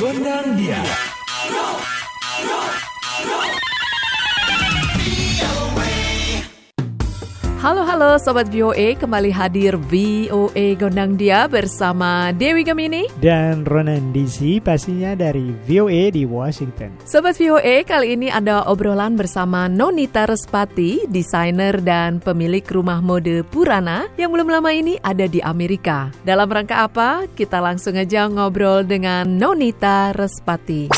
Gondang dia. Halo halo Sobat VOA, kembali hadir VOA Gondang Dia bersama Dewi Gemini. dan Ronan DC pastinya dari VOA di Washington. Sobat VOA, kali ini ada obrolan bersama Nonita Respati, desainer dan pemilik rumah mode Purana yang belum lama ini ada di Amerika. Dalam rangka apa? Kita langsung aja ngobrol dengan Nonita Respati.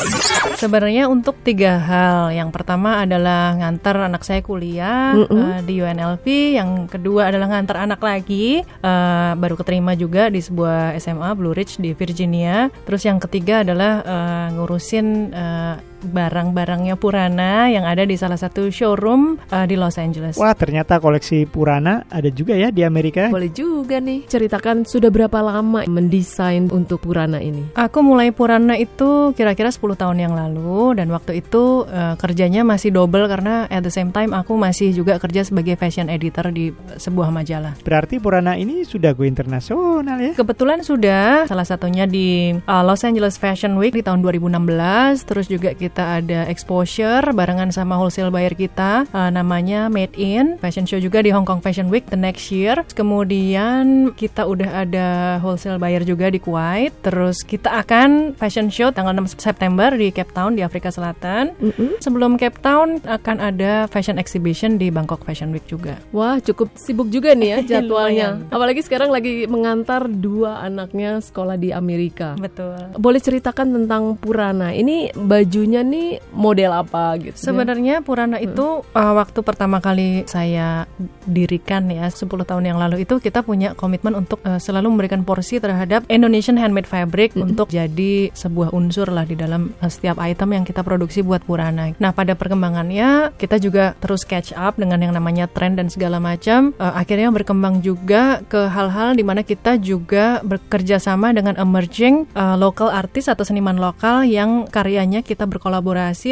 Sebenarnya untuk tiga hal. Yang pertama adalah ngantar anak saya kuliah eh, di UNLV. Yang kedua adalah ngantar anak lagi. eh, baru keterima juga di sebuah SMA Blue Ridge di Virginia. Terus yang ketiga adalah eh, ngurusin eh, barang-barangnya Purana yang ada di salah satu showroom eh, di Los Angeles. Wah ternyata koleksi Purana ada juga ya di Amerika. Boleh juga nih, ceritakan sudah berapa lama mendesain untuk Purana ini? Aku mulai Purana itu kira-kira 10 tahun yang lalu dan waktu itu eh, kerjanya masih double karena at the same time aku masih juga kerja sebagai fashion editor di sebuah majalah. Berarti Purana ini sudah go internasional ya? Kebetulan sudah salah satunya di uh, Los Angeles Fashion Week di tahun 2016 terus juga kita ada exposure barengan sama wholesale buyer kita uh, namanya Made In Fashion Show juga di Hong Kong Fashion Week the next year. Kemudian kita udah ada wholesale buyer juga di Kuwait. Terus kita akan fashion show tanggal 6 September di Cape Town di Afrika Selatan. Sebelum Cape Town akan ada fashion exhibition di Bangkok Fashion Week juga. Wah, cukup sibuk juga nih ya jadwalnya. Apalagi sekarang lagi mengantar dua anaknya sekolah di Amerika. betul. Boleh ceritakan tentang Purana. Ini bajunya nih model apa gitu? Sebenarnya Purana itu uh, waktu pertama kali saya dirikan ya 10 tahun yang lalu itu kita punya komitmen untuk uh, selalu memberikan porsi terhadap Indonesian handmade fabric untuk jadi sebuah unsur lah di dalam uh, setiap item yang kita produksi buat Purana. Nah, pada perkembangannya kita juga terus catch up dengan yang namanya tren dan segala macam. Uh, akhirnya berkembang juga ke hal-hal di mana kita juga bekerja sama dengan emerging uh, local artist atau seniman lokal yang karyanya kita berkolaborasi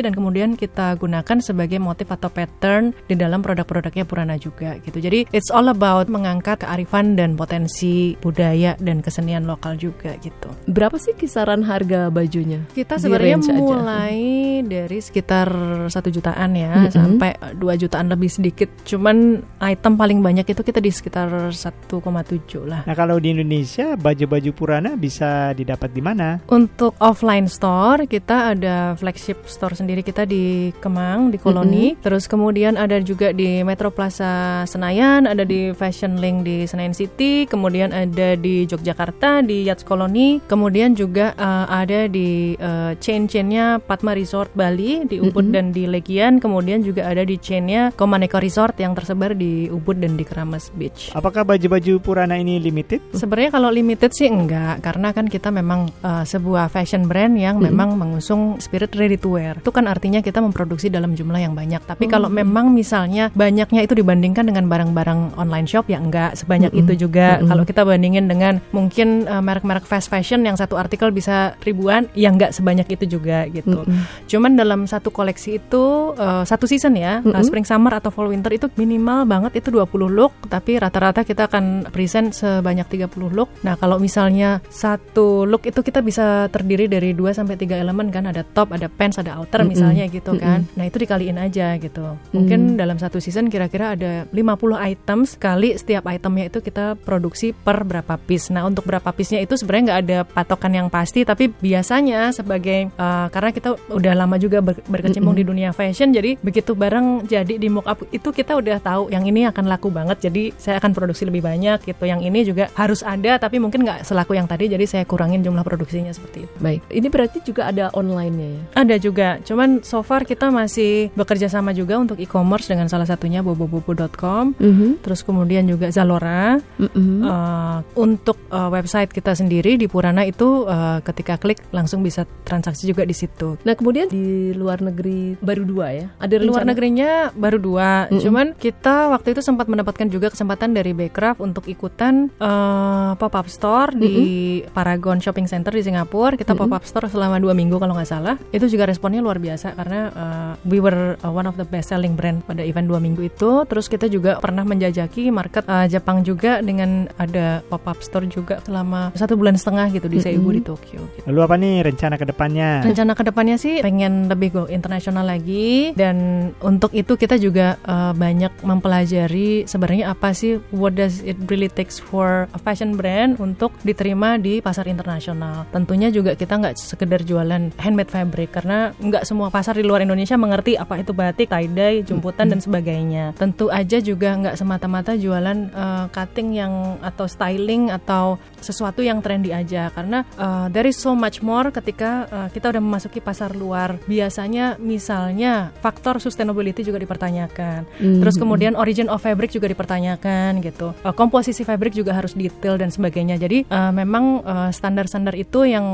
dan kemudian kita gunakan sebagai motif atau pattern di dalam produk-produknya Purana juga gitu. Jadi it's all about mengangkat kearifan dan potensi budaya dan kesenian lokal juga gitu. Berapa sih kisaran harga bajunya? Kita sebenarnya range aja. mulai dari sekitar satu jutaan ya Mm-mm. sampai dua jutaan lebih sedikit. Cuman item paling banyak itu kita di sekitar 1,7 lah. Nah kalau di Indonesia baju-baju Purana bisa didapat di mana? Untuk offline store kita ada flagship store sendiri kita di Kemang di Koloni. Terus kemudian ada juga di Metro Plaza Senayan, ada di Fashion Link di Senayan City, kemudian ada di Yogyakarta di Yachts Koloni, kemudian juga eh, ada di eh, chain-chainnya Padma Resort Bali di Ubud dan di Legian, kemudian juga ada di chainnya Komaneko Resort yang tersebar di Ubud dan di Keramas Beach. Apakah baju-baju Purana ini limited? Sebenarnya kalau limited sih enggak, karena kan kita memang uh, sebuah fashion brand yang memang mengusung spirit ready to wear. Itu kan artinya kita memproduksi dalam jumlah yang banyak. Tapi kalau memang misalnya banyaknya itu dibandingkan dengan barang-barang online shop ya enggak sebanyak itu juga. Kalau kita bandingin dengan mungkin uh, merek-merek fast fashion yang satu artikel bisa ribuan, ya enggak sebanyak itu juga gitu. Cuman dalam satu koleksi itu uh, satu season ya, uh, spring summer atau fall winter itu minimal banget itu 20 look, tapi rata-rata kita akan present sebanyak 30 look. Nah, kalau misalnya satu look itu kita bisa terdiri dari 2 sampai 3 elemen kan, ada top, ada pants, ada outer misalnya gitu kan. Nah, itu dikaliin aja gitu. Mungkin dalam satu season kira-kira ada 50 items kali setiap itemnya itu kita produksi per berapa piece. Nah, untuk berapa piece-nya itu sebenarnya nggak ada patokan yang pasti, tapi biasanya sebagai uh, karena kita udah lama juga ber- berkecimpung di dunia fashion, jadi begitu barang jadi di mock up itu kita udah tahu yang ini akan laku banget, jadi saya akan produksi lebih banyak gitu. Yang ini juga harus ada, tapi mungkin nggak selaku yang tadi, jadi saya kurangin jumlah produksinya seperti itu. Baik, ini berarti juga ada online-nya ya? Ada juga, cuman so far kita masih bekerja sama juga untuk e-commerce dengan salah satunya bobobobo.com, terus kemudian juga Zalora. Mm-mm. Uh, untuk uh, website kita sendiri di Purana itu uh, ketika klik langsung bisa transaksi juga di situ. Nah kemudian di luar negeri baru dua ya? Ada Di luar rencana? negerinya baru dua, cuman kita waktu itu sempat mendapatkan juga kesempatan dari Backcraft untuk ikutan uh, pop up store di Paragon Shopping Center di Singapura. Kita pop up store selama dua minggu kalau nggak salah. Itu juga juga responnya luar biasa karena uh, we were uh, one of the best selling brand pada event dua minggu itu. Terus kita juga pernah menjajaki market uh, Jepang juga dengan ada pop up store juga selama satu bulan setengah gitu di Seibu mm -hmm. di Tokyo. Gitu. Lalu apa nih rencana ke depannya? Rencana ke depannya sih pengen lebih go internasional lagi dan untuk itu kita juga uh, banyak mempelajari sebenarnya apa sih what does it really takes for a fashion brand untuk diterima di pasar internasional. Tentunya juga kita nggak sekedar jualan handmade fabric karena nggak semua pasar di luar Indonesia mengerti apa itu batik, tie-dye, jumputan dan sebagainya. Tentu aja juga nggak semata-mata jualan uh, cutting yang atau styling atau sesuatu yang trendy aja karena uh, there is so much more ketika uh, kita udah memasuki pasar luar. Biasanya misalnya faktor sustainability juga dipertanyakan. Mm-hmm. Terus kemudian origin of fabric juga dipertanyakan gitu. Uh, komposisi fabric juga harus detail dan sebagainya. Jadi uh, memang uh, standar-standar itu yang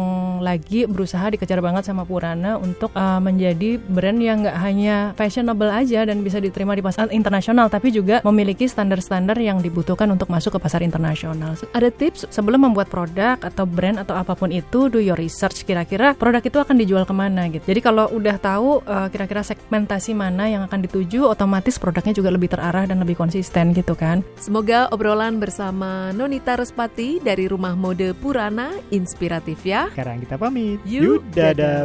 lagi berusaha dikejar banget sama Purana untuk uh, menjadi brand yang nggak hanya fashionable aja dan bisa diterima di pasar internasional tapi juga memiliki standar-standar yang dibutuhkan untuk masuk ke pasar internasional. Ada tips sebelum membuat produk atau brand atau apa pun itu do your research kira-kira produk itu akan dijual ke mana gitu. Jadi kalau udah tahu uh, kira-kira segmentasi mana yang akan dituju otomatis produknya juga lebih terarah dan lebih konsisten gitu kan. Semoga obrolan bersama Nonita Respati dari Rumah Mode Purana inspiratif ya. Sekarang kita pamit. Yuk, dadah,